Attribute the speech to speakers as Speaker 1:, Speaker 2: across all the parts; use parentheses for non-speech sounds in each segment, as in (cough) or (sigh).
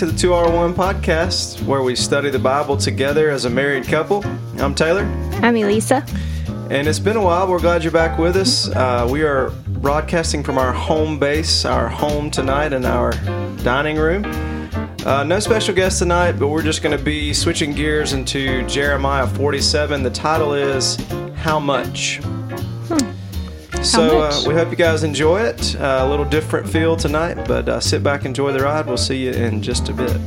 Speaker 1: To the 2R1 podcast, where we study the Bible together as a married couple. I'm Taylor.
Speaker 2: I'm Elisa.
Speaker 1: And it's been a while. We're glad you're back with us. Uh, we are broadcasting from our home base, our home tonight, in our dining room. Uh, no special guest tonight, but we're just going to be switching gears into Jeremiah 47. The title is How Much? So uh, we hope you guys enjoy it. Uh, a little different feel tonight, but uh, sit back, and enjoy the ride. We'll see you in just a bit.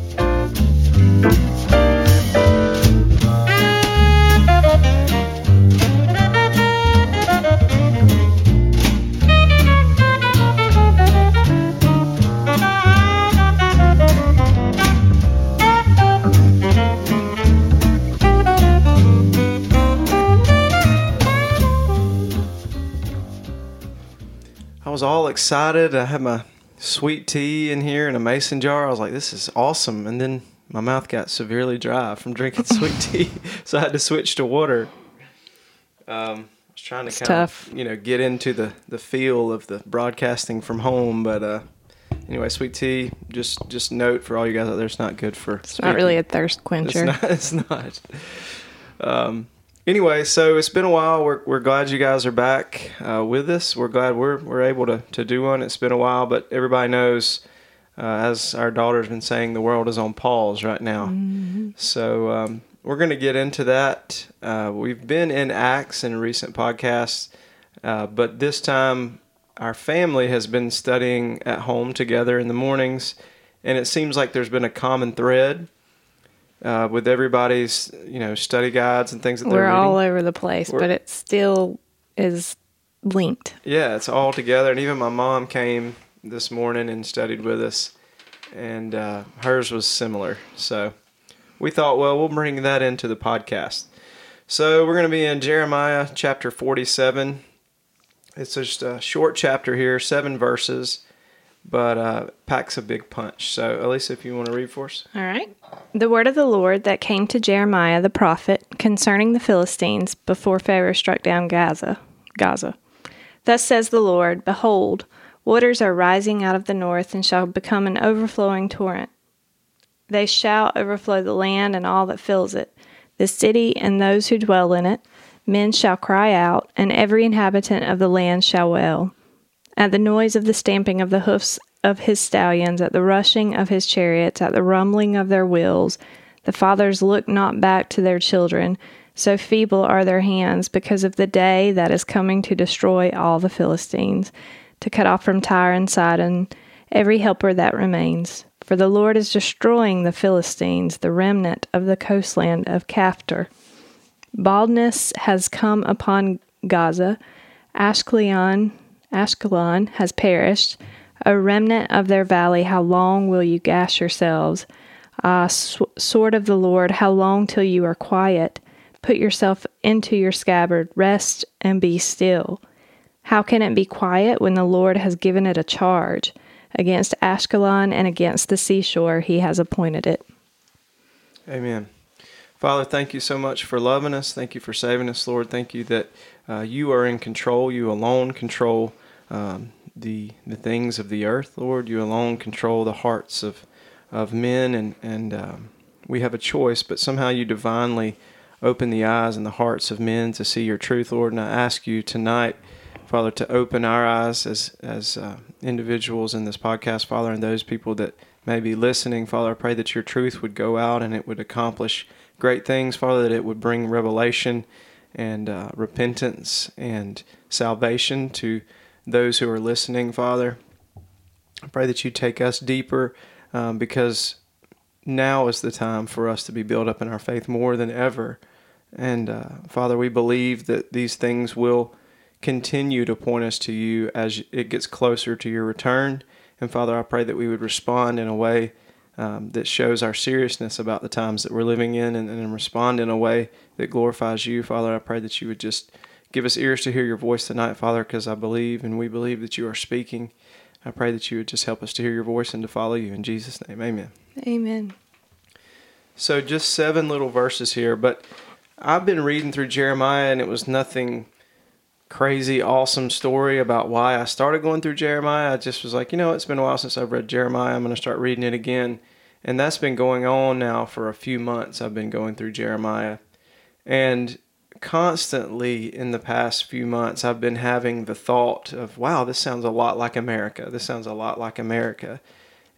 Speaker 1: Was all excited. I had my sweet tea in here in a mason jar. I was like, this is awesome. And then my mouth got severely dry from drinking (laughs) sweet tea, (laughs) so I had to switch to water. Um, I was trying to it's kind tough. of you know get into the the feel of the broadcasting from home, but uh, anyway, sweet tea. Just just note for all you guys out there, it's not good for.
Speaker 2: It's not really a thirst quencher.
Speaker 1: It's not. (laughs) It's not. Um, anyway, so it's been a while. We're, we're glad you guys are back uh, with us. We're glad we're, we're able to, to do one. It's been a while, but everybody knows, uh, as our daughter's been saying, the world is on pause right now. Mm-hmm. So um, we're going to get into that. Uh, we've been in Acts in recent podcasts, uh, but this time our family has been studying at home together in the mornings, and it seems like there's been a common thread uh, with everybody's you know study guides and things that
Speaker 2: we're
Speaker 1: they're
Speaker 2: all over the place, we're, but it still is linked.
Speaker 1: Yeah, it's all together. And even my mom came this morning and studied with us, and uh, hers was similar. So we thought, well, we'll bring that into the podcast. So we're going to be in Jeremiah chapter 47. It's just a short chapter here, seven verses but uh, packs a big punch. So, Elisa, if you want to read for us.
Speaker 2: All right. The word of the Lord that came to Jeremiah the prophet concerning the Philistines before Pharaoh struck down Gaza. Gaza. Thus says the Lord Behold, waters are rising out of the north and shall become an overflowing torrent. They shall overflow the land and all that fills it, the city and those who dwell in it. Men shall cry out, and every inhabitant of the land shall wail at the noise of the stamping of the hoofs of his stallions, at the rushing of his chariots, at the rumbling of their wheels. The fathers look not back to their children, so feeble are their hands, because of the day that is coming to destroy all the Philistines, to cut off from Tyre and Sidon every helper that remains. For the Lord is destroying the Philistines, the remnant of the coastland of Caphtor. Baldness has come upon Gaza. Ashkelon Ashkelon has perished. A remnant of their valley, how long will you gash yourselves? Ah, sword of the Lord, how long till you are quiet? Put yourself into your scabbard, rest and be still. How can it be quiet when the Lord has given it a charge? Against Ashkelon and against the seashore, he has appointed it.
Speaker 1: Amen. Father, thank you so much for loving us. Thank you for saving us, Lord. Thank you that uh, you are in control. You alone control um, the the things of the earth, Lord. You alone control the hearts of of men, and and um, we have a choice, but somehow you divinely open the eyes and the hearts of men to see your truth, Lord. And I ask you tonight, Father, to open our eyes as as uh, individuals in this podcast, Father, and those people that may be listening, Father. I pray that your truth would go out and it would accomplish great things, Father. That it would bring revelation and uh, repentance and salvation to those who are listening, Father. I pray that you take us deeper um, because now is the time for us to be built up in our faith more than ever. And uh, Father, we believe that these things will continue to point us to you as it gets closer to your return. And Father, I pray that we would respond in a way um, that shows our seriousness about the times that we're living in and, and respond in a way that glorifies you. Father, I pray that you would just Give us ears to hear your voice tonight, Father, because I believe and we believe that you are speaking. I pray that you would just help us to hear your voice and to follow you. In Jesus' name, amen.
Speaker 2: Amen.
Speaker 1: So, just seven little verses here, but I've been reading through Jeremiah and it was nothing crazy, awesome story about why I started going through Jeremiah. I just was like, you know, it's been a while since I've read Jeremiah. I'm going to start reading it again. And that's been going on now for a few months. I've been going through Jeremiah. And constantly in the past few months, I've been having the thought of, wow, this sounds a lot like America. This sounds a lot like America.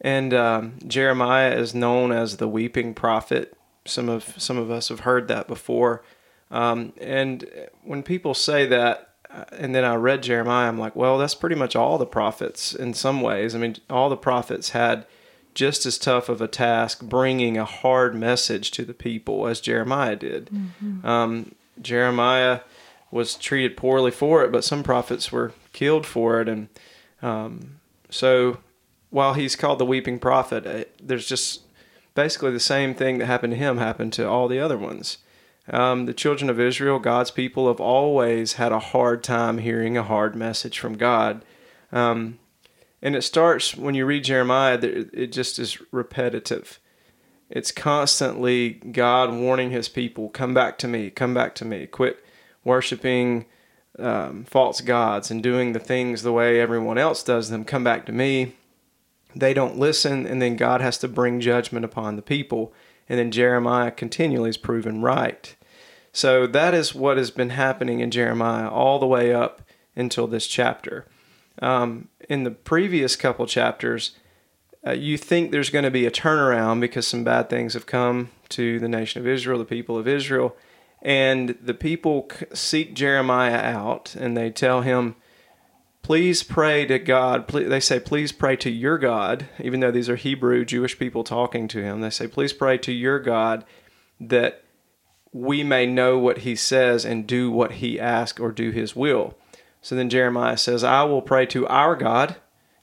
Speaker 1: And um, Jeremiah is known as the weeping prophet. Some of some of us have heard that before. Um, and when people say that, uh, and then I read Jeremiah, I'm like, well, that's pretty much all the prophets in some ways. I mean, all the prophets had just as tough of a task bringing a hard message to the people as Jeremiah did. Mm-hmm. Um, Jeremiah was treated poorly for it, but some prophets were killed for it. And um, so while he's called the weeping prophet, uh, there's just basically the same thing that happened to him happened to all the other ones. Um, the children of Israel, God's people, have always had a hard time hearing a hard message from God. Um, and it starts when you read Jeremiah, it just is repetitive. It's constantly God warning his people, come back to me, come back to me, quit worshiping um, false gods and doing the things the way everyone else does them, come back to me. They don't listen, and then God has to bring judgment upon the people. And then Jeremiah continually is proven right. So that is what has been happening in Jeremiah all the way up until this chapter. Um, in the previous couple chapters, uh, you think there's going to be a turnaround because some bad things have come to the nation of Israel, the people of Israel, and the people seek Jeremiah out and they tell him, please pray to God. They say, please pray to your God, even though these are Hebrew Jewish people talking to him. They say, please pray to your God that we may know what he says and do what he asks or do his will. So then Jeremiah says, I will pray to our God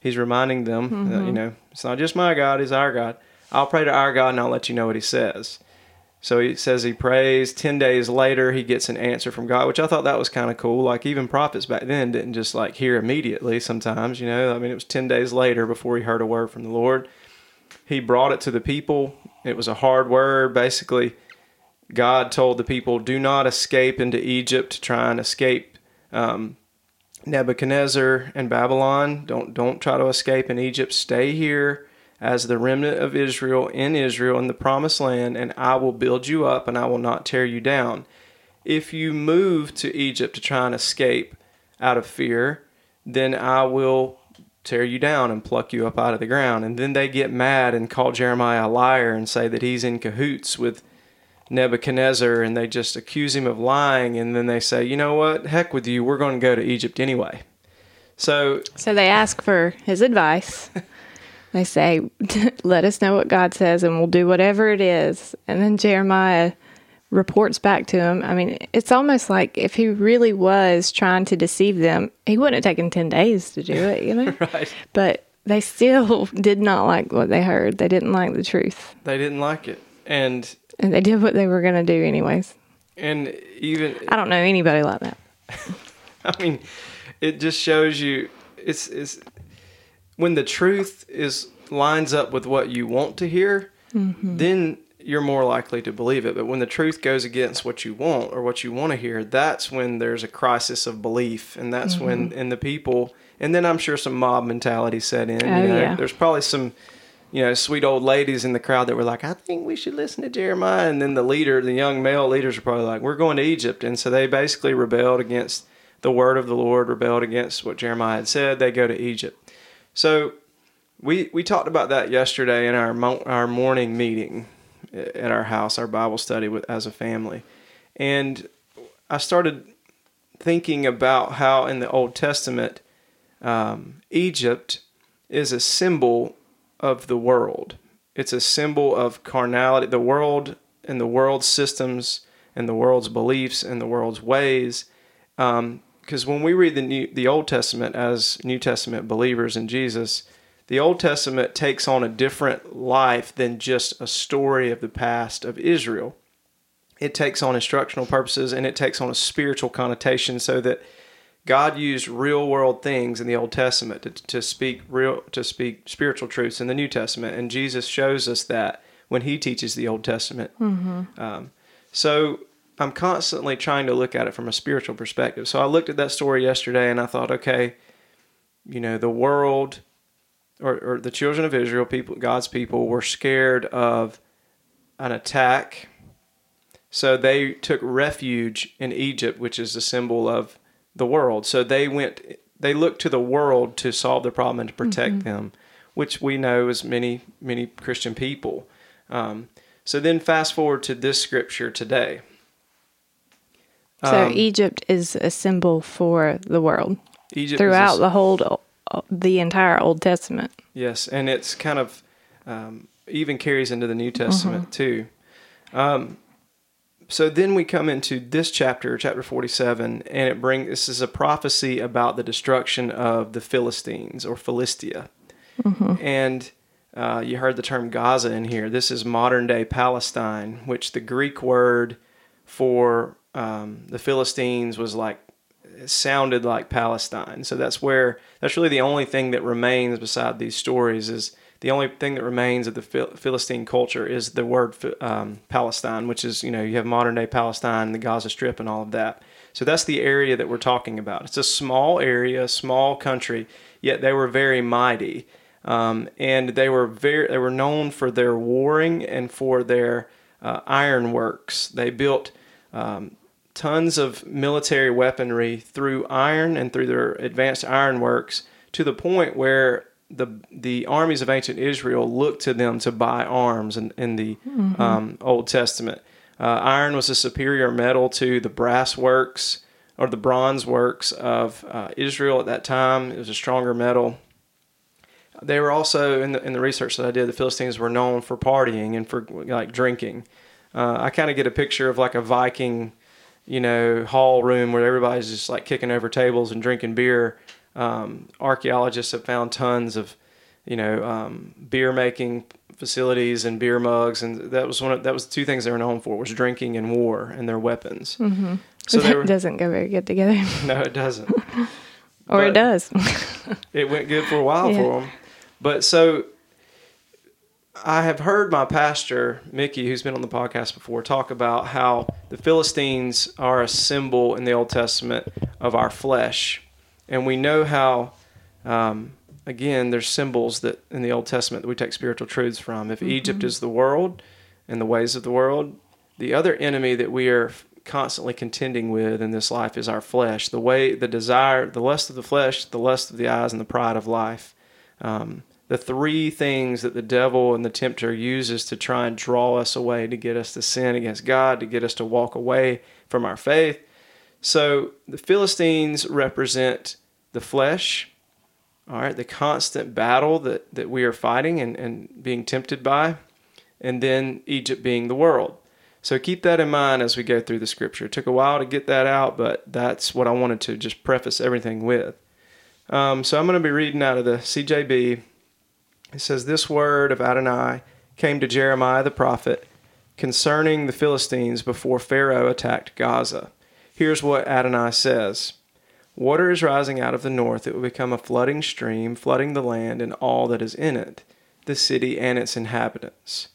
Speaker 1: He's reminding them mm-hmm. that, you mm-hmm. know, it's not just my God, He's our God. I'll pray to our God and I'll let you know what He says. So he says he prays. 10 days later, he gets an answer from God, which I thought that was kind of cool. Like, even prophets back then didn't just like hear immediately sometimes, you know. I mean, it was 10 days later before he heard a word from the Lord. He brought it to the people. It was a hard word. Basically, God told the people, do not escape into Egypt to try and escape um, Nebuchadnezzar and Babylon. Don't don't try to escape in Egypt. Stay here as the remnant of Israel in Israel in the promised land, and I will build you up and I will not tear you down. If you move to Egypt to try and escape out of fear, then I will tear you down and pluck you up out of the ground. And then they get mad and call Jeremiah a liar and say that he's in cahoots with Nebuchadnezzar and they just accuse him of lying and then they say, "You know what? Heck with you. We're going to go to Egypt anyway." So
Speaker 2: So they ask for his advice. (laughs) they say, (laughs) "Let us know what God says and we'll do whatever it is." And then Jeremiah reports back to him. I mean, it's almost like if he really was trying to deceive them, he wouldn't have taken 10 days to do it, you (laughs) know?
Speaker 1: right.
Speaker 2: But they still did not like what they heard. They didn't like the truth.
Speaker 1: They didn't like it. And
Speaker 2: and they did what they were going to do, anyways.
Speaker 1: And even
Speaker 2: I don't know anybody like that. (laughs)
Speaker 1: I mean, it just shows you it's it's when the truth is lines up with what you want to hear, mm-hmm. then you're more likely to believe it. But when the truth goes against what you want or what you want to hear, that's when there's a crisis of belief, and that's mm-hmm. when and the people, and then I'm sure some mob mentality set in.
Speaker 2: Oh,
Speaker 1: you know,
Speaker 2: yeah.
Speaker 1: there's probably some you know, sweet old ladies in the crowd that were like, I think we should listen to Jeremiah. And then the leader, the young male leaders are probably like, we're going to Egypt. And so they basically rebelled against the word of the Lord, rebelled against what Jeremiah had said. They go to Egypt. So we, we talked about that yesterday in our, mo- our morning meeting at our house, our Bible study with, as a family. And I started thinking about how in the Old Testament, um, Egypt is a symbol of the world. It's a symbol of carnality, the world and the world's systems and the world's beliefs and the world's ways. Because um, when we read the New, the Old Testament as New Testament believers in Jesus, the Old Testament takes on a different life than just a story of the past of Israel. It takes on instructional purposes and it takes on a spiritual connotation so that God used real world things in the Old Testament to, to speak real to speak spiritual truths in the New Testament, and Jesus shows us that when He teaches the Old Testament. Mm-hmm. Um, so I'm constantly trying to look at it from a spiritual perspective. So I looked at that story yesterday, and I thought, okay, you know, the world or, or the children of Israel, people, God's people, were scared of an attack. So they took refuge in Egypt, which is a symbol of the world. So they went, they looked to the world to solve the problem and to protect mm-hmm. them, which we know as many, many Christian people. Um, so then fast forward to this scripture today.
Speaker 2: So um, Egypt is a symbol for the world. Egypt throughout a, the whole, the entire Old Testament.
Speaker 1: Yes, and it's kind of um, even carries into the New Testament mm-hmm. too. Um, so then we come into this chapter, chapter 47, and it brings this is a prophecy about the destruction of the Philistines or Philistia. Mm-hmm. And uh, you heard the term Gaza in here. This is modern day Palestine, which the Greek word for um, the Philistines was like sounded like Palestine. So that's where that's really the only thing that remains beside these stories is the only thing that remains of the Philistine culture is the word um, Palestine, which is you know you have modern day Palestine, the Gaza Strip, and all of that. So that's the area that we're talking about. It's a small area, small country, yet they were very mighty, um, and they were very they were known for their warring and for their uh, ironworks. They built um, tons of military weaponry through iron and through their advanced ironworks to the point where the the armies of ancient Israel looked to them to buy arms in, in the mm-hmm. um, Old Testament. Uh, iron was a superior metal to the brass works or the bronze works of uh, Israel at that time. It was a stronger metal. They were also in the in the research that I did. The Philistines were known for partying and for like drinking. Uh, I kind of get a picture of like a Viking you know, hall room where everybody's just like kicking over tables and drinking beer. Um, archaeologists have found tons of, you know, um, beer making facilities and beer mugs, and that was one of that was two things they were known for was drinking and war and their weapons.
Speaker 2: Mm-hmm. So that were, doesn't go very good together. (laughs)
Speaker 1: No, it doesn't.
Speaker 2: or but it does. (laughs)
Speaker 1: it went good for a while yeah. for them, but so I have heard my pastor, Mickey, who's been on the podcast before, talk about how the Philistines are a symbol in the Old Testament of our flesh. And we know how, um, again, there's symbols that in the Old Testament that we take spiritual truths from. If mm-hmm. Egypt is the world and the ways of the world, the other enemy that we are constantly contending with in this life is our flesh. The way, the desire, the lust of the flesh, the lust of the eyes, and the pride of life. Um, the three things that the devil and the tempter uses to try and draw us away, to get us to sin against God, to get us to walk away from our faith. So the Philistines represent the flesh, all right, the constant battle that, that we are fighting and, and being tempted by, and then Egypt being the world. So keep that in mind as we go through the scripture. It took a while to get that out, but that's what I wanted to just preface everything with. Um, so I'm going to be reading out of the CJB it says, This word of Adonai came to Jeremiah the prophet concerning the Philistines before Pharaoh attacked Gaza. Here's what Adonai says Water is rising out of the north. It will become a flooding stream, flooding the land and all that is in it, the city and its inhabitants.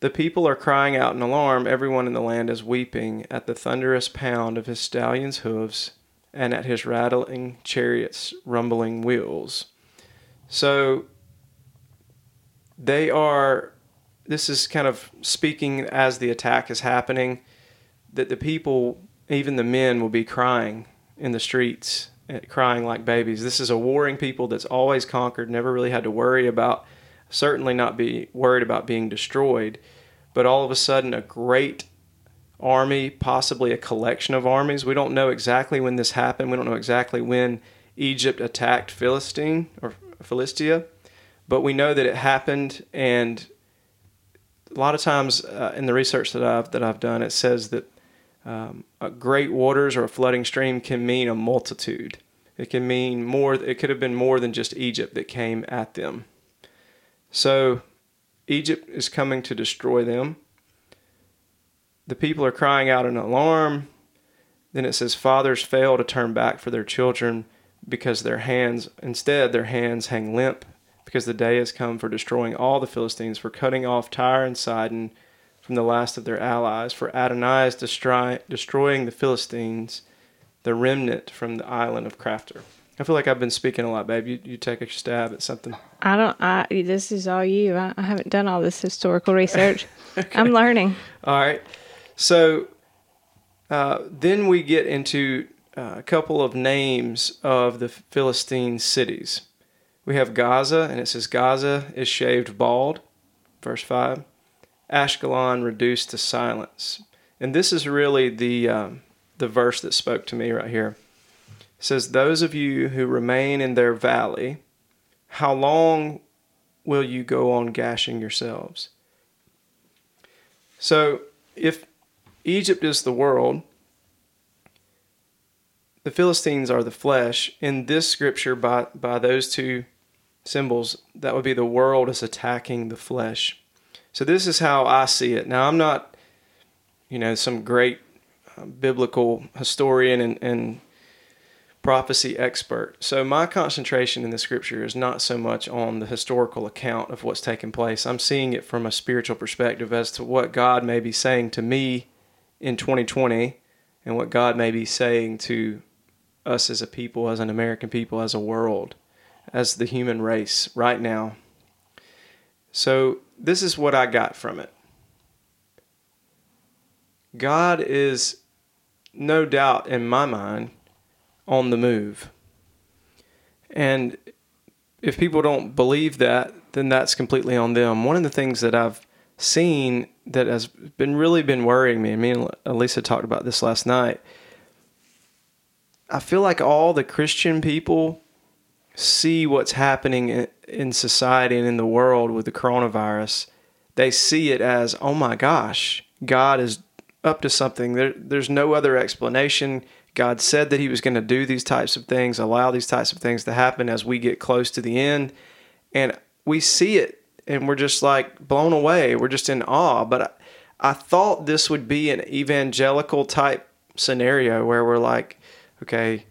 Speaker 1: The people are crying out in alarm. Everyone in the land is weeping at the thunderous pound of his stallion's hoofs and at his rattling chariot's rumbling wheels. So they are this is kind of speaking as the attack is happening that the people even the men will be crying in the streets eh, crying like babies. This is a warring people that's always conquered never really had to worry about certainly not be worried about being destroyed. But all of a sudden a great army possibly a collection of armies. We don't know exactly when this happened. We don't know exactly when egypt attacked philistine or philistia. But we know that it happened and a lot of times uh, in the research that I've that I've done, it says that um, great waters or a flooding stream can mean a multitude. It can mean more. It could have been more than just Egypt that came at them. So Egypt is coming to destroy them. The people are crying out in alarm. Then it says, Fathers fail to turn back for their children because their hands, instead, their hands hang limp because the day has come for destroying all the Philistines, for cutting off Tyre and Sidon from the last of their allies, for Adonai is destroy, destroying the Philistines, the remnant from the island of Caphtor. I feel like I've been speaking a lot, babe. You, you take a stab at something.
Speaker 2: I don't. I this is all you. I, I haven't done all this historical research. (laughs) I'm learning.
Speaker 1: All right. So uh, then we get into uh, a couple of names of the Philistine cities. We have Gaza, and it says Gaza is shaved bald, verse 5. Ashkelon reduced to silence. And this is really the, um, the verse that spoke to me right here. It says, Those of you who remain in their valley, how long will you go on gashing yourselves? So, if Egypt is the world, the Philistines are the flesh. In this scripture, by, by those two symbols, that would be the world is attacking the flesh. So, this is how I see it. Now, I'm not, you know, some great uh, biblical historian and, and prophecy expert. So, my concentration in the scripture is not so much on the historical account of what's taken place. I'm seeing it from a spiritual perspective as to what God may be saying to me in 2020 and what God may be saying to us as a people, as an American people, as a world, as the human race right now. So, this is what I got from it. God is no doubt in my mind on the move. And if people don't believe that, then that's completely on them. One of the things that I've seen that has been really been worrying me, and me and Elisa talked about this last night. I feel like all the Christian people see what's happening in society and in the world with the coronavirus. They see it as, oh my gosh, God is up to something. There, there's no other explanation. God said that He was going to do these types of things, allow these types of things to happen as we get close to the end. And we see it and we're just like blown away. We're just in awe. But I, I thought this would be an evangelical type scenario where we're like, okay,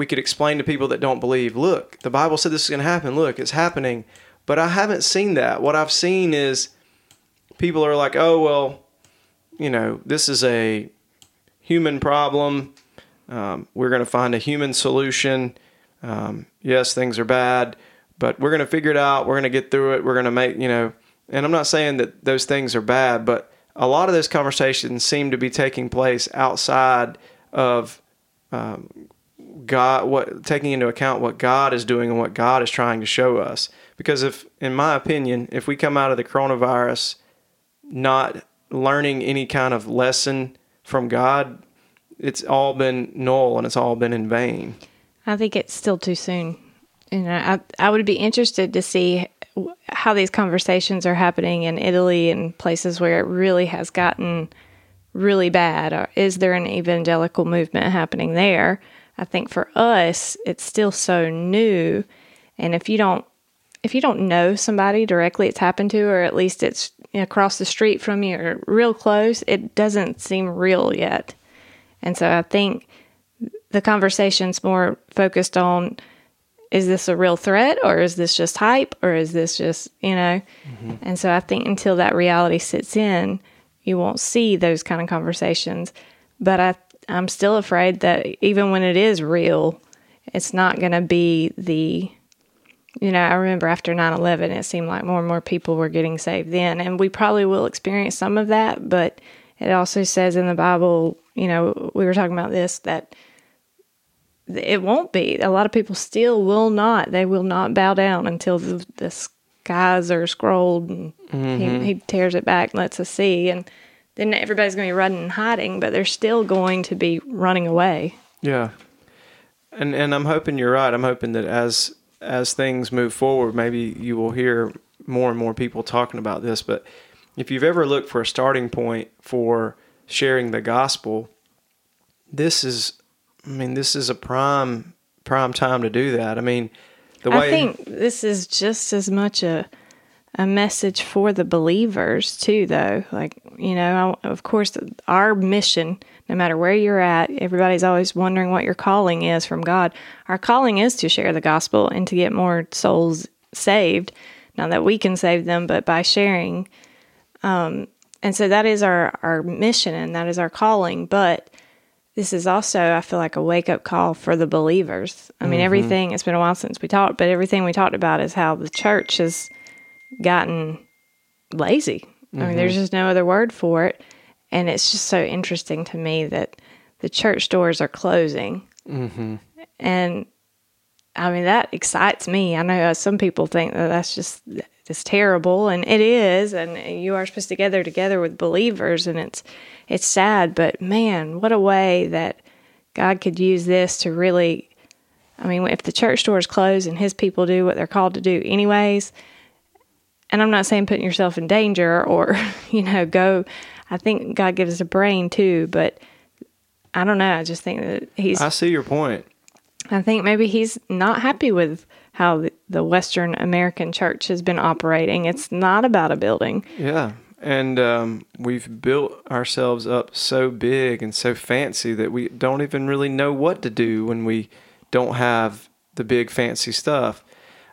Speaker 1: we could explain to people that don't believe, look, the Bible said this is going to happen. Look, it's happening. But I haven't seen that. What I've seen is people are like, oh, well, you know, this is a human problem. Um, we're going to find a human solution. Um, yes, things are bad but we're going to figure it out. We're going to get through it. We're going to make, you know, and I'm not saying that those things are bad, but a lot of those conversations seem to be taking place outside of um, God, what taking into account what God is doing and what God is trying to show us. Because if, in my opinion, if we come out of the coronavirus not learning any kind of lesson from God, it's all been null and it's all been in vain.
Speaker 2: I think it's still too soon you know, I, I would be interested to see how these conversations are happening in Italy and places where it really has gotten really bad. Is there an evangelical movement happening there? I think for us, it's still so new, and if you don't if you don't know somebody directly it's happened to, or at least it's across the street from you or real close, it doesn't seem real yet. And so I think the conversation's more focused on is this a real threat or is this just hype or is this just, you know? Mm-hmm. And so I think until that reality sits in, you won't see those kind of conversations. But I, I'm still afraid that even when it is real, it's not going to be the, you know, I remember after 9 11, it seemed like more and more people were getting saved then. And we probably will experience some of that. But it also says in the Bible, you know, we were talking about this, that it won't be. A lot of people still will not. They will not bow down until the, the skies are scrolled and mm-hmm. he, he tears it back and lets us see. And then everybody's going to be running and hiding, but they're still going to be running away.
Speaker 1: Yeah. And and I'm hoping you're right. I'm hoping that as as things move forward, maybe you will hear more and more people talking about this. But if you've ever looked for a starting point for sharing the gospel, this is I mean, this is a prime prime time to do that. I mean,
Speaker 2: the way I think this is just as much a a message for the believers too though like you know of course our mission no matter where you're at everybody's always wondering what your calling is from god. Our calling is to share the gospel and to get more souls saved. Not that we can save them but by sharing. Um, and so that is our our mission and that is our calling. But this is also, I feel like, a wake up call for the believers. I mean, everything, it's been a while since we talked, but everything we talked about is how the church has gotten lazy. I mean, there's just no other word for it. And it's just so interesting to me that the church doors are closing. Mm-hmm. And I mean, that excites me. I know some people think that that's just just terrible, and it is. And you are supposed to gather together with believers, and it's it's sad. But man, what a way that God could use this to really. I mean, if the church doors close and His people do what they're called to do, anyways. And I'm not saying putting yourself in danger or (laughs) you know go. I think God gives us a brain too, but I don't know. I just think that He's.
Speaker 1: I see your point.
Speaker 2: I think maybe he's not happy with how the, the Western American church has been operating. It's not about a building.
Speaker 1: Yeah. And um, we've built ourselves up so big and so fancy that we don't even really know what to do when we don't have the big fancy stuff.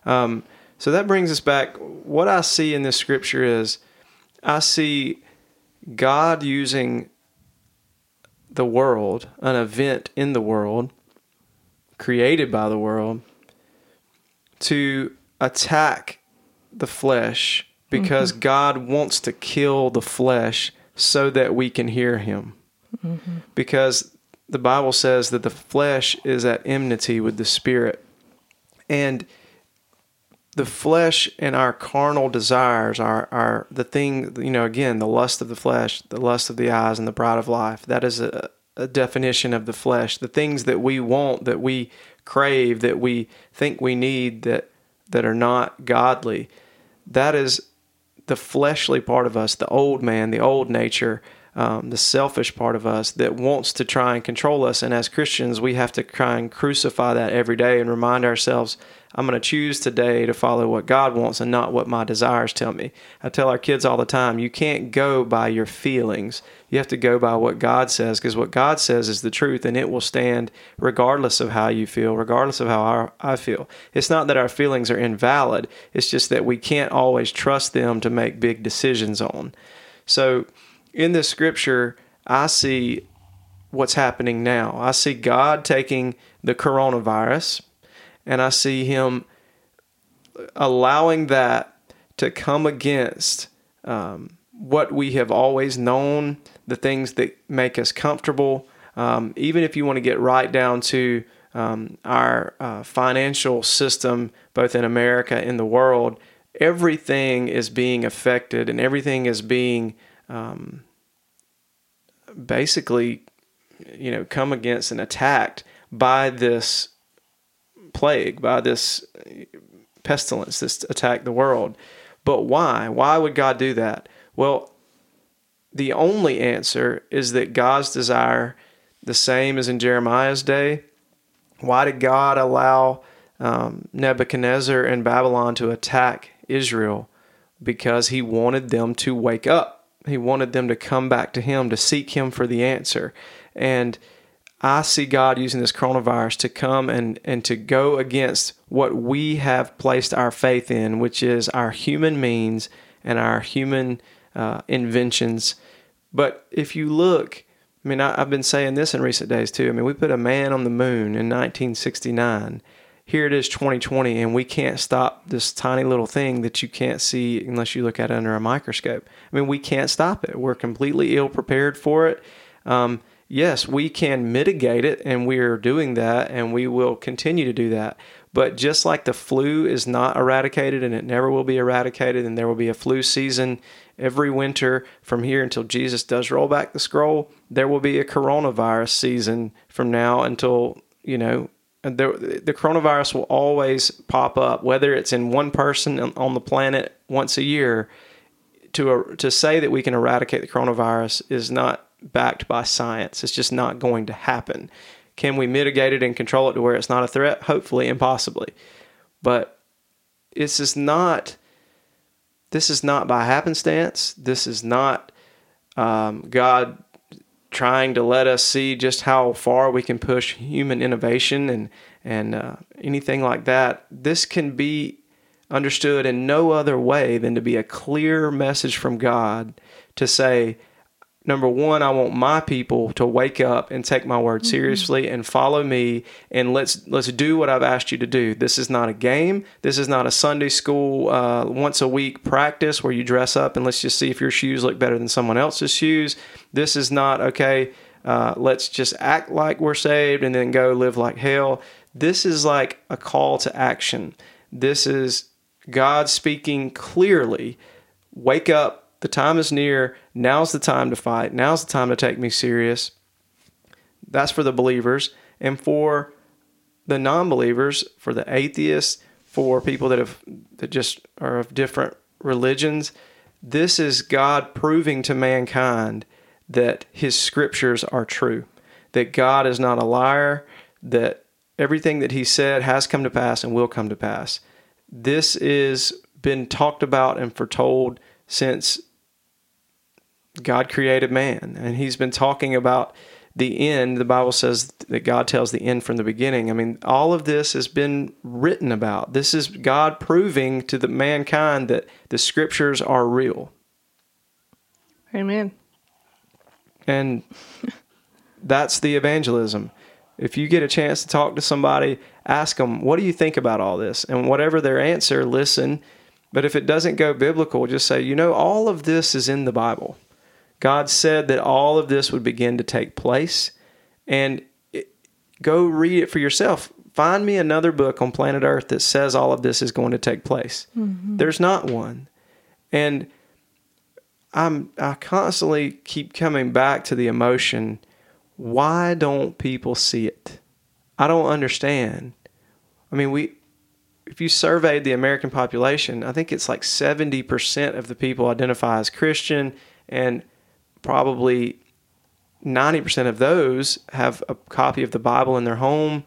Speaker 1: Um, so that brings us back. What I see in this scripture is I see God using the world, an event in the world, created by the world, to attack the flesh because mm-hmm. God wants to kill the flesh so that we can hear him. Mm-hmm. Because the Bible says that the flesh is at enmity with the spirit. And the flesh and our carnal desires are, are the thing, you know, again, the lust of the flesh, the lust of the eyes, and the pride of life. That is a, a definition of the flesh. The things that we want, that we crave, that we think we need, that that are not godly. That is the fleshly part of us, the old man, the old nature, um, the selfish part of us that wants to try and control us. And as Christians, we have to try and crucify that every day and remind ourselves I'm going to choose today to follow what God wants and not what my desires tell me. I tell our kids all the time you can't go by your feelings. You have to go by what God says because what God says is the truth and it will stand regardless of how you feel, regardless of how I feel. It's not that our feelings are invalid, it's just that we can't always trust them to make big decisions on. So in this scripture, I see what's happening now. I see God taking the coronavirus and I see him allowing that to come against um, what we have always known, the things that make us comfortable. Um, even if you want to get right down to um, our uh, financial system, both in America and the world, everything is being affected and everything is being um, basically, you know, come against and attacked by this plague, by this pestilence that's attacked the world. But why? Why would God do that? Well, the only answer is that God's desire, the same as in Jeremiah's day, why did God allow um, Nebuchadnezzar and Babylon to attack Israel? Because he wanted them to wake up. He wanted them to come back to him, to seek him for the answer. And I see God using this coronavirus to come and, and to go against what we have placed our faith in, which is our human means and our human uh, inventions. But if you look, I mean, I, have been saying this in recent days too. I mean, we put a man on the moon in 1969. Here it is 2020, and we can't stop this tiny little thing that you can't see unless you look at it under a microscope. I mean, we can't stop it. We're completely ill prepared for it. Um, yes, we can mitigate it, and we are doing that, and we will continue to do that. But just like the flu is not eradicated and it never will be eradicated, and there will be a flu season every winter from here until Jesus does roll back the scroll, there will be a coronavirus season from now until, you know, the, the coronavirus will always pop up, whether it's in one person on the planet once a year. To, to say that we can eradicate the coronavirus is not backed by science. It's just not going to happen. Can we mitigate it and control it to where it's not a threat? Hopefully and possibly. But this is not this is not by happenstance. This is not um, God trying to let us see just how far we can push human innovation and and uh, anything like that. This can be understood in no other way than to be a clear message from God to say number one, I want my people to wake up and take my word seriously and follow me and let's let's do what I've asked you to do. This is not a game. This is not a Sunday school uh, once a week practice where you dress up and let's just see if your shoes look better than someone else's shoes. This is not okay. Uh, let's just act like we're saved and then go live like hell. This is like a call to action. This is God speaking clearly. Wake up the time is near. Now's the time to fight. Now's the time to take me serious. That's for the believers. And for the non believers, for the atheists, for people that have that just are of different religions, this is God proving to mankind that his scriptures are true. That God is not a liar, that everything that he said has come to pass and will come to pass. This is been talked about and foretold since God created man, and He's been talking about the end. The Bible says that God tells the end from the beginning. I mean, all of this has been written about. This is God proving to the mankind that the scriptures are real.
Speaker 2: Amen.
Speaker 1: And that's the evangelism. If you get a chance to talk to somebody, ask them, What do you think about all this? And whatever their answer, listen. But if it doesn't go biblical, just say, You know, all of this is in the Bible. God said that all of this would begin to take place. And it, go read it for yourself. Find me another book on planet Earth that says all of this is going to take place. Mm-hmm. There's not one. And I'm I constantly keep coming back to the emotion. Why don't people see it? I don't understand. I mean, we if you surveyed the American population, I think it's like 70% of the people identify as Christian and probably 90% of those have a copy of the Bible in their home.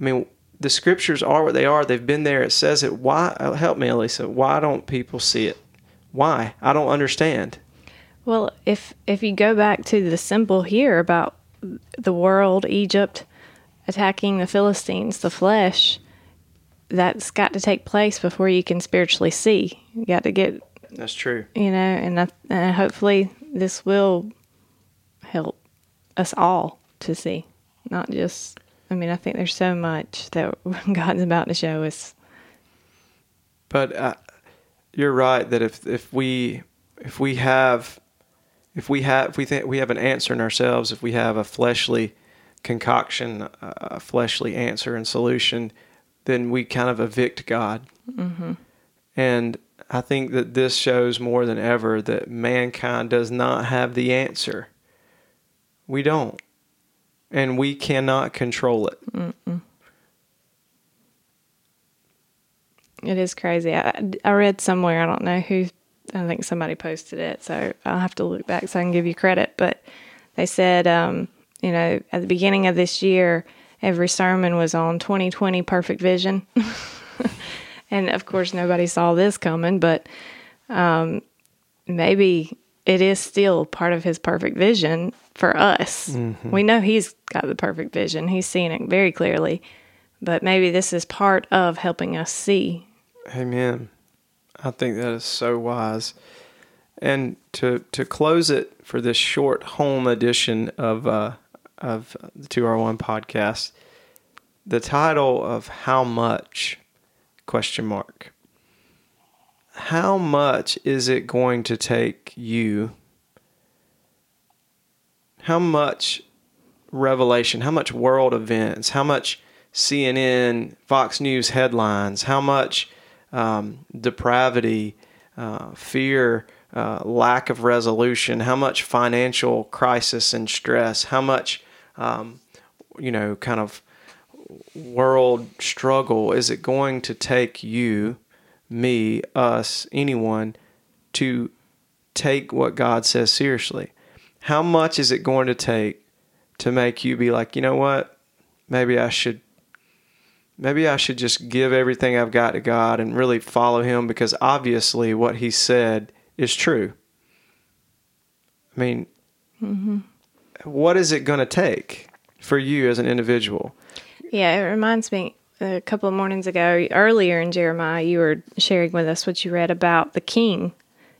Speaker 1: I mean, the scriptures are what they are. They've been there. It says it. Why? Uh, help me, Elisa. Why don't people see it? Why? I don't understand.
Speaker 2: Well, if if you go back to the symbol here about the world, Egypt attacking the Philistines, the flesh, that's got to take place before you can spiritually see. You got to get.
Speaker 1: That's true.
Speaker 2: You know, and, that, and hopefully this will help us all to see, not just. I mean, I think there's so much that (laughs) God's about to show us.
Speaker 1: But uh, you're right that if if we if we have if we have if we think we have an answer in ourselves, if we have a fleshly concoction, a fleshly answer and solution, then we kind of evict God. Mm-hmm. And I think that this shows more than ever that mankind does not have the answer. We don't. And we cannot control it. Mm-mm.
Speaker 2: It is crazy. I, I read somewhere, I don't know who, I think somebody posted it, so I'll have to look back so I can give you credit. But they said, um, you know, at the beginning of this year, every sermon was on 2020 perfect vision. (laughs) and of course, nobody saw this coming, but um, maybe it is still part of his perfect vision for us. Mm-hmm. We know he's got the perfect vision, he's seeing it very clearly, but maybe this is part of helping us see.
Speaker 1: Amen. I think that is so wise. And to to close it for this short home edition of uh, of the 2R1 podcast, the title of How Much question mark. How much is it going to take you? How much revelation, how much world events, how much CNN, Fox News headlines, how much um, depravity, uh, fear, uh, lack of resolution, how much financial crisis and stress, how much um, you know, kind of world struggle is it going to take you, me, us, anyone to take what God says seriously? How much is it going to take to make you be like, you know what? Maybe I should maybe I should just give everything I've got to God and really follow him because obviously what he said is true. I mean, mm-hmm what is it going to take for you as an individual?
Speaker 2: Yeah, it reminds me a couple of mornings ago, earlier in Jeremiah, you were sharing with us what you read about the king.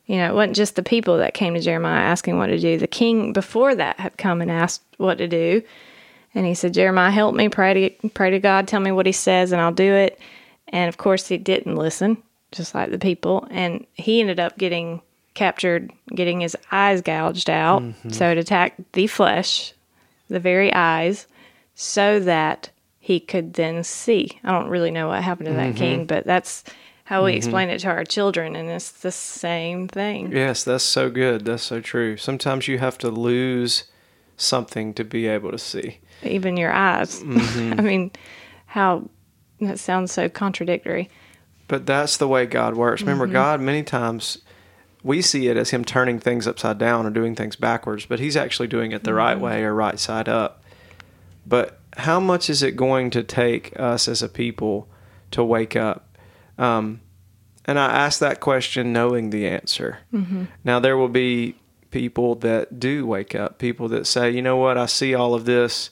Speaker 2: You know, it wasn't just the people that came to Jeremiah asking what to do. The king before that had come and asked what to do. And he said, Jeremiah, help me, pray to, pray to God, tell me what he says, and I'll do it. And of course, he didn't listen, just like the people. And he ended up getting captured, getting his eyes gouged out. Mm-hmm. So it attacked the flesh, the very eyes, so that he could then see. I don't really know what happened to that mm-hmm. king, but that's how we mm-hmm. explain it to our children. And it's the same thing.
Speaker 1: Yes, that's so good. That's so true. Sometimes you have to lose something to be able to see.
Speaker 2: even your eyes. (laughs) Mm-hmm. I mean, how that sounds so contradictory.
Speaker 1: But that's the way God works. Remember, God, many times we see it as Him turning things upside down or doing things backwards, but He's actually doing it the right way or right side up. But how much is it going to take us as a people to wake up? Um, and I ask that question knowing the answer. Now, there will be people that do wake up, people that say, you know what, I see all of this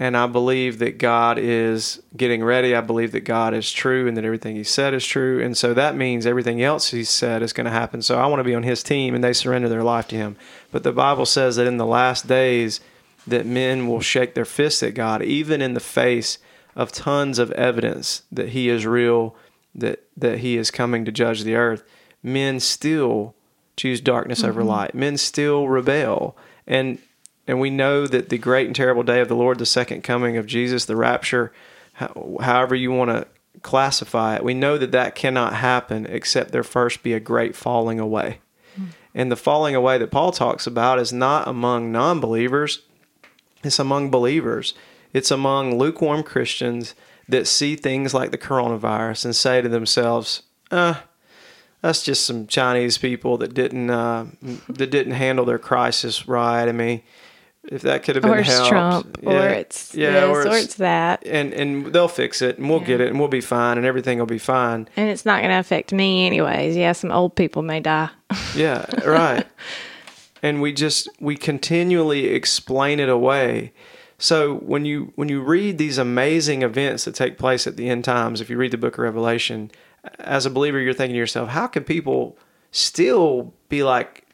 Speaker 1: and I believe that God is getting ready. I believe that God is true and that everything He said is true. And so that means everything else He said is going to happen. So I want to be on His team and they surrender their life to Him. But the Bible says that in the last days, that men will shake their fists at God, even in the face of tons of evidence that He is real, that, that He is coming to judge the earth. Men still choose darkness over mm-hmm. light. Men still rebel. And and we know that the great and terrible day of the Lord, the second coming of Jesus, the rapture, how, however you want to classify it, we know that that cannot happen except there first be a great falling away. Mm. And the falling away that Paul talks about is not among non believers, it's among believers. It's among lukewarm Christians that see things like the coronavirus and say to themselves, uh, that's just some Chinese people that didn't uh, that didn't handle their crisis right. I mean, if that could have been
Speaker 2: Or it's
Speaker 1: helped,
Speaker 2: Trump, or
Speaker 1: Yeah.
Speaker 2: it's
Speaker 1: yeah,
Speaker 2: this,
Speaker 1: or
Speaker 2: or
Speaker 1: it's-
Speaker 2: it's that.
Speaker 1: and and they'll fix it, and we'll get it, and we'll be fine, and everything will be fine.
Speaker 2: And it's not going to affect me anyways. Yeah, some old people may die.
Speaker 1: Yeah, right. (laughs) and we just we continually explain it away. So when you when you read these amazing events that take place at the end times, if you read the book of Revelation, as a believer, you're thinking to yourself, how can people still be like,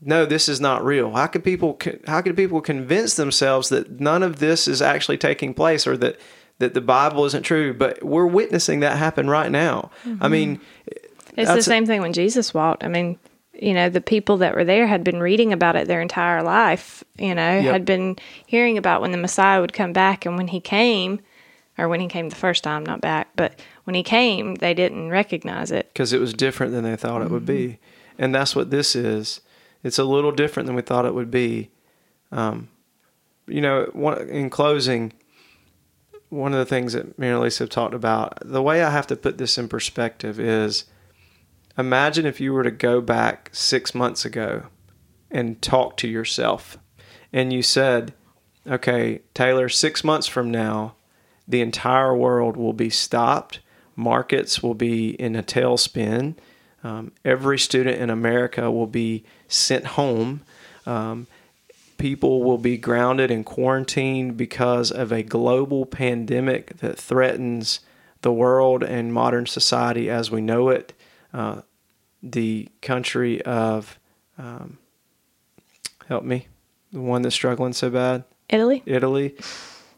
Speaker 1: no, this is not real? How could people how could people convince themselves that none of this is actually taking place or that that the Bible isn't true? But we're witnessing that happen right now. I mm-hmm. mean,
Speaker 2: It's the same thing when Jesus walked. I mean, you know, the people that were there had been reading about it their entire life, you know,
Speaker 1: Yep.
Speaker 2: had been hearing about when the Messiah would come back. And when he came, or when he came the first time, not back, but when he came, they didn't recognize it.
Speaker 1: because it was different than they thought it would be.
Speaker 2: Mm-hmm.
Speaker 1: And that's what this is. It's a little different than we thought it would be. Um, you know, one, in closing, one of the things that me and Lisa have talked about, the way I have to put this in perspective is imagine if you were to go back six months ago and talk to yourself and you said, okay, Taylor, six months from now, the entire world will be stopped. Markets will be in a tailspin. Um, every student in America will be sent home. Um, people will be grounded and quarantined because of a global pandemic that threatens the world and modern society as we know it. Uh, the country of, um, help me, the one that's struggling so bad.
Speaker 2: Italy?
Speaker 1: Italy.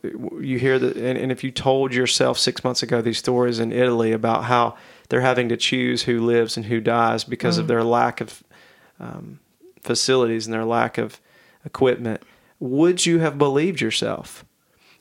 Speaker 1: You hear that, and, and if you told yourself six months ago these stories in Italy about how they're having to choose who lives and who dies because of their lack of um, facilities and their lack of equipment, would you have believed yourself?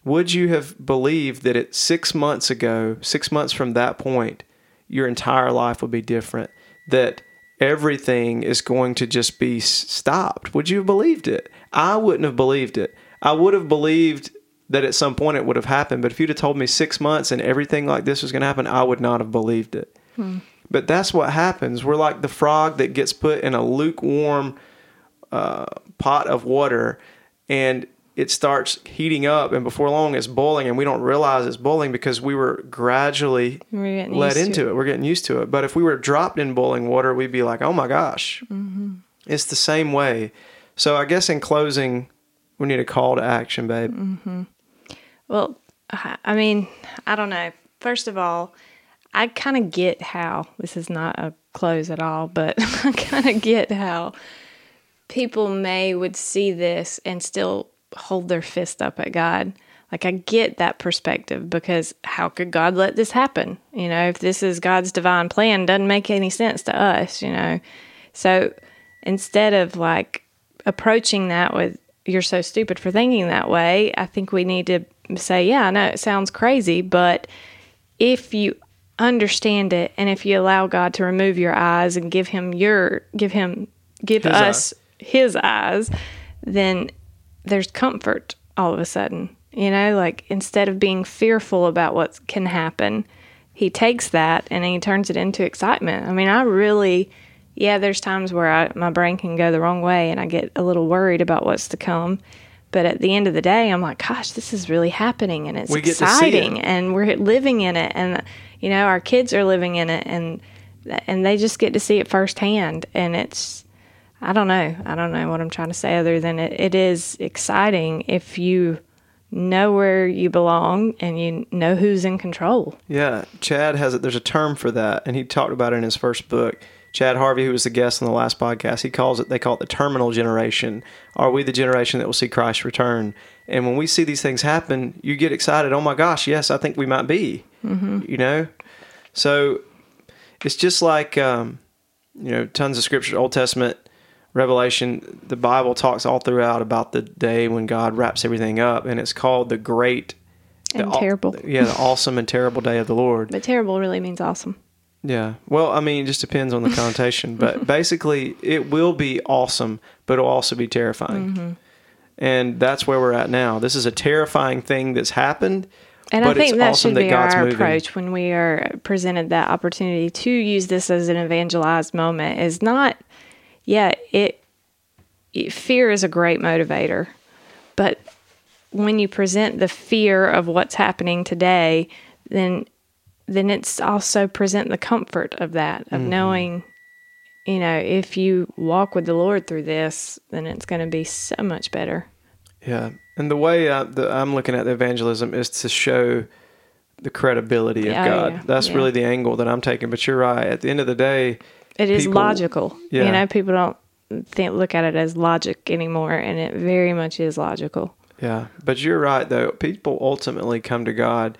Speaker 1: Would you have believed that at six months ago, six months from that point, your entire life would be different? That everything is going to just be stopped? Would you have believed it? I wouldn't have believed it. I would have believed that at some point it would have happened, but if you'd have told me six months and everything like this was going to happen, I would not have believed it. But that's what happens. We're like the frog that gets put in a lukewarm uh, pot of water and it starts heating up, and before long it's boiling, and we don't realize it's boiling because we were gradually
Speaker 2: We're
Speaker 1: led into it. We're getting used to it. But if we were dropped in boiling water, we'd be like, oh my gosh. Mm-hmm. It's the same way. So I guess in closing, we need a call to action, babe. Mm-hmm.
Speaker 2: Well, I I mean, I don't know. First of all, I kind of get how this is not a close at all, but (laughs) I kind of get how people may would see this and still hold their fist up at God. Like I get that perspective because how could God let this happen? You know, if this is God's divine plan, doesn't make any sense to us, you know. So instead of like approaching that with you're so stupid for thinking that way, I think we need to say, yeah, I know it sounds crazy, but if you understand it and if you allow God to remove your eyes and give him your give him give
Speaker 1: His
Speaker 2: us
Speaker 1: eyes.
Speaker 2: his eyes, then there's comfort all of a sudden. You know, like instead of being fearful about what can happen, he takes that and he turns it into excitement. I mean, I really yeah, there's times where I, my brain can go the wrong way and I get a little worried about what's to come. But at the end of the day, I'm like, gosh, this is really happening and it's
Speaker 1: We get to see
Speaker 2: exciting
Speaker 1: it.
Speaker 2: and we're living in it and you know, our kids are living in it and and they just get to see it firsthand and it's I don't know. I don't know what I'm trying to say other than it, it is exciting if you know where you belong and you know who's in control.
Speaker 1: Yeah, Chad has it. There's a term for that, and he talked about it in his first book. Chad Harvey, who was the guest on the last podcast, he calls it. They call it the terminal generation. Are we the generation that will see Christ return? And when we see these things happen, you get excited. Oh my gosh, yes, I think we might be. Mm-hmm. You know, so it's just like um, you know, tons of scripture, Old Testament, Revelation. The Bible talks all throughout about the day when God wraps everything up, and it's called the great
Speaker 2: And
Speaker 1: the
Speaker 2: terrible.
Speaker 1: yeah, the awesome and terrible day of the Lord.
Speaker 2: But terrible really means awesome.
Speaker 1: Yeah. Well, I mean, it just depends on the connotation, (laughs) but basically, it will be awesome, but it'll also be terrifying.
Speaker 2: Mm-hmm.
Speaker 1: And that's where we're at now. This is a terrifying thing that's happened,
Speaker 2: And
Speaker 1: but
Speaker 2: I think
Speaker 1: it's
Speaker 2: that
Speaker 1: awesome
Speaker 2: should
Speaker 1: that
Speaker 2: be
Speaker 1: God's
Speaker 2: our
Speaker 1: moving.
Speaker 2: approach when we are presented that opportunity to use this as an evangelized moment. Is not, yeah, it, it fear is a great motivator, but when you present the fear of what's happening today, then then it's also present the comfort of that of
Speaker 1: Mm-hmm.
Speaker 2: knowing, you know, if you walk with the Lord through this, then it's going to be so much better.
Speaker 1: Yeah. And the way I, the, I'm looking at the evangelism is to show the credibility of
Speaker 2: Yeah,
Speaker 1: God.
Speaker 2: yeah,
Speaker 1: That's
Speaker 2: yeah.
Speaker 1: really the angle that I'm taking. But you're right. At the end of the day,
Speaker 2: It is
Speaker 1: people-
Speaker 2: logical.
Speaker 1: yeah.
Speaker 2: You know, people don't think look at it as logic anymore, and it very much is logical.
Speaker 1: Yeah, but you're right though. People ultimately come to God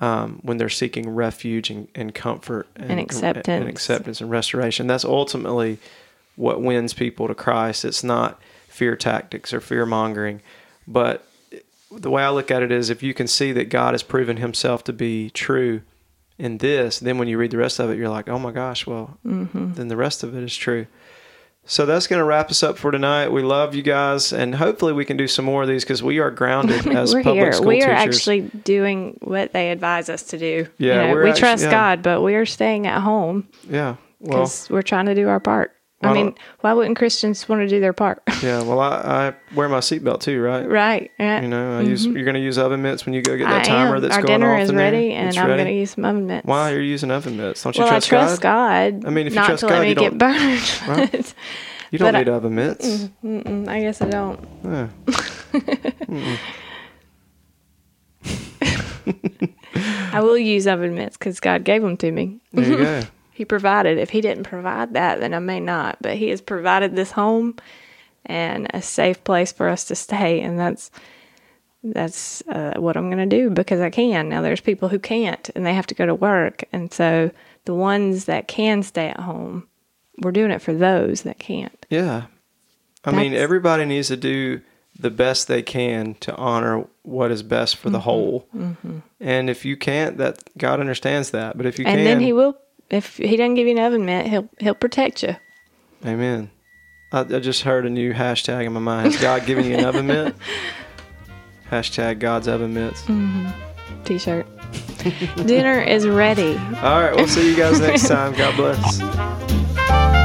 Speaker 1: um, when they're seeking refuge and, and comfort and,
Speaker 2: acceptance.
Speaker 1: and acceptance and restoration. That's ultimately what wins people to Christ. It's not fear tactics or fear mongering, but the way I look at it is if you can see that God has proven Himself to be true in this, then when you read the rest of it, you're like, oh my gosh, well,
Speaker 2: Mm-hmm.
Speaker 1: then the rest of it is true. So that's going to wrap us up for tonight. We love you guys, and hopefully we can do some more of these because we are grounded (laughs) as
Speaker 2: we're
Speaker 1: public
Speaker 2: here.
Speaker 1: school
Speaker 2: We are
Speaker 1: teachers.
Speaker 2: actually doing what they advise us to do.
Speaker 1: Yeah,
Speaker 2: You know, we
Speaker 1: actu-
Speaker 2: trust
Speaker 1: yeah.
Speaker 2: God, but we are staying at home
Speaker 1: yeah. Well,
Speaker 2: because we're trying to do our part. I mean, why wouldn't Christians want to do their part? (laughs)
Speaker 1: yeah. Well, I, I wear my seatbelt too, right?
Speaker 2: right. Yeah.
Speaker 1: You know, I use. You're going to use oven mitts when you go get
Speaker 2: Mm-hmm. I
Speaker 1: that timer
Speaker 2: am.
Speaker 1: that's
Speaker 2: Our
Speaker 1: going
Speaker 2: dinner is
Speaker 1: in there?
Speaker 2: ready, and
Speaker 1: It's
Speaker 2: I'm going to use some oven mitts.
Speaker 1: Why are you using oven mitts? Don't you
Speaker 2: well,
Speaker 1: trust,
Speaker 2: I trust
Speaker 1: God?
Speaker 2: God.
Speaker 1: I mean, if you trust
Speaker 2: to
Speaker 1: God,
Speaker 2: let me
Speaker 1: you
Speaker 2: get
Speaker 1: don't-
Speaker 2: burned. (laughs)
Speaker 1: Right. (laughs) You don't
Speaker 2: but I-
Speaker 1: need oven mitts.
Speaker 2: Mm, I guess I don't.
Speaker 1: Yeah.
Speaker 2: I will use oven mitts because God gave them to me.
Speaker 1: There you go.
Speaker 2: He provided. If He didn't provide that, then I may not. But He has provided this home and a safe place for us to stay, and that's that's uh, what I'm going to do because I can. Now there's people who can't, and they have to go to work, and so the ones that can stay at home, we're doing it for those that can't.
Speaker 1: Yeah. I mean, everybody needs to do the best they can to honor what is best for
Speaker 2: Mm-hmm.
Speaker 1: the whole. And if you can't, that God understands that. But if you
Speaker 2: and
Speaker 1: can,
Speaker 2: then He will. If He doesn't give you an oven mitt, He'll He'll protect you.
Speaker 1: Amen. I, I just heard a new hashtag in my mind. Has God giving you an oven mitt? (laughs) Hashtag God's oven mitts. Mm-hmm.
Speaker 2: T-shirt. Dinner is ready.
Speaker 1: All right, we'll see you guys next time. God bless. (laughs)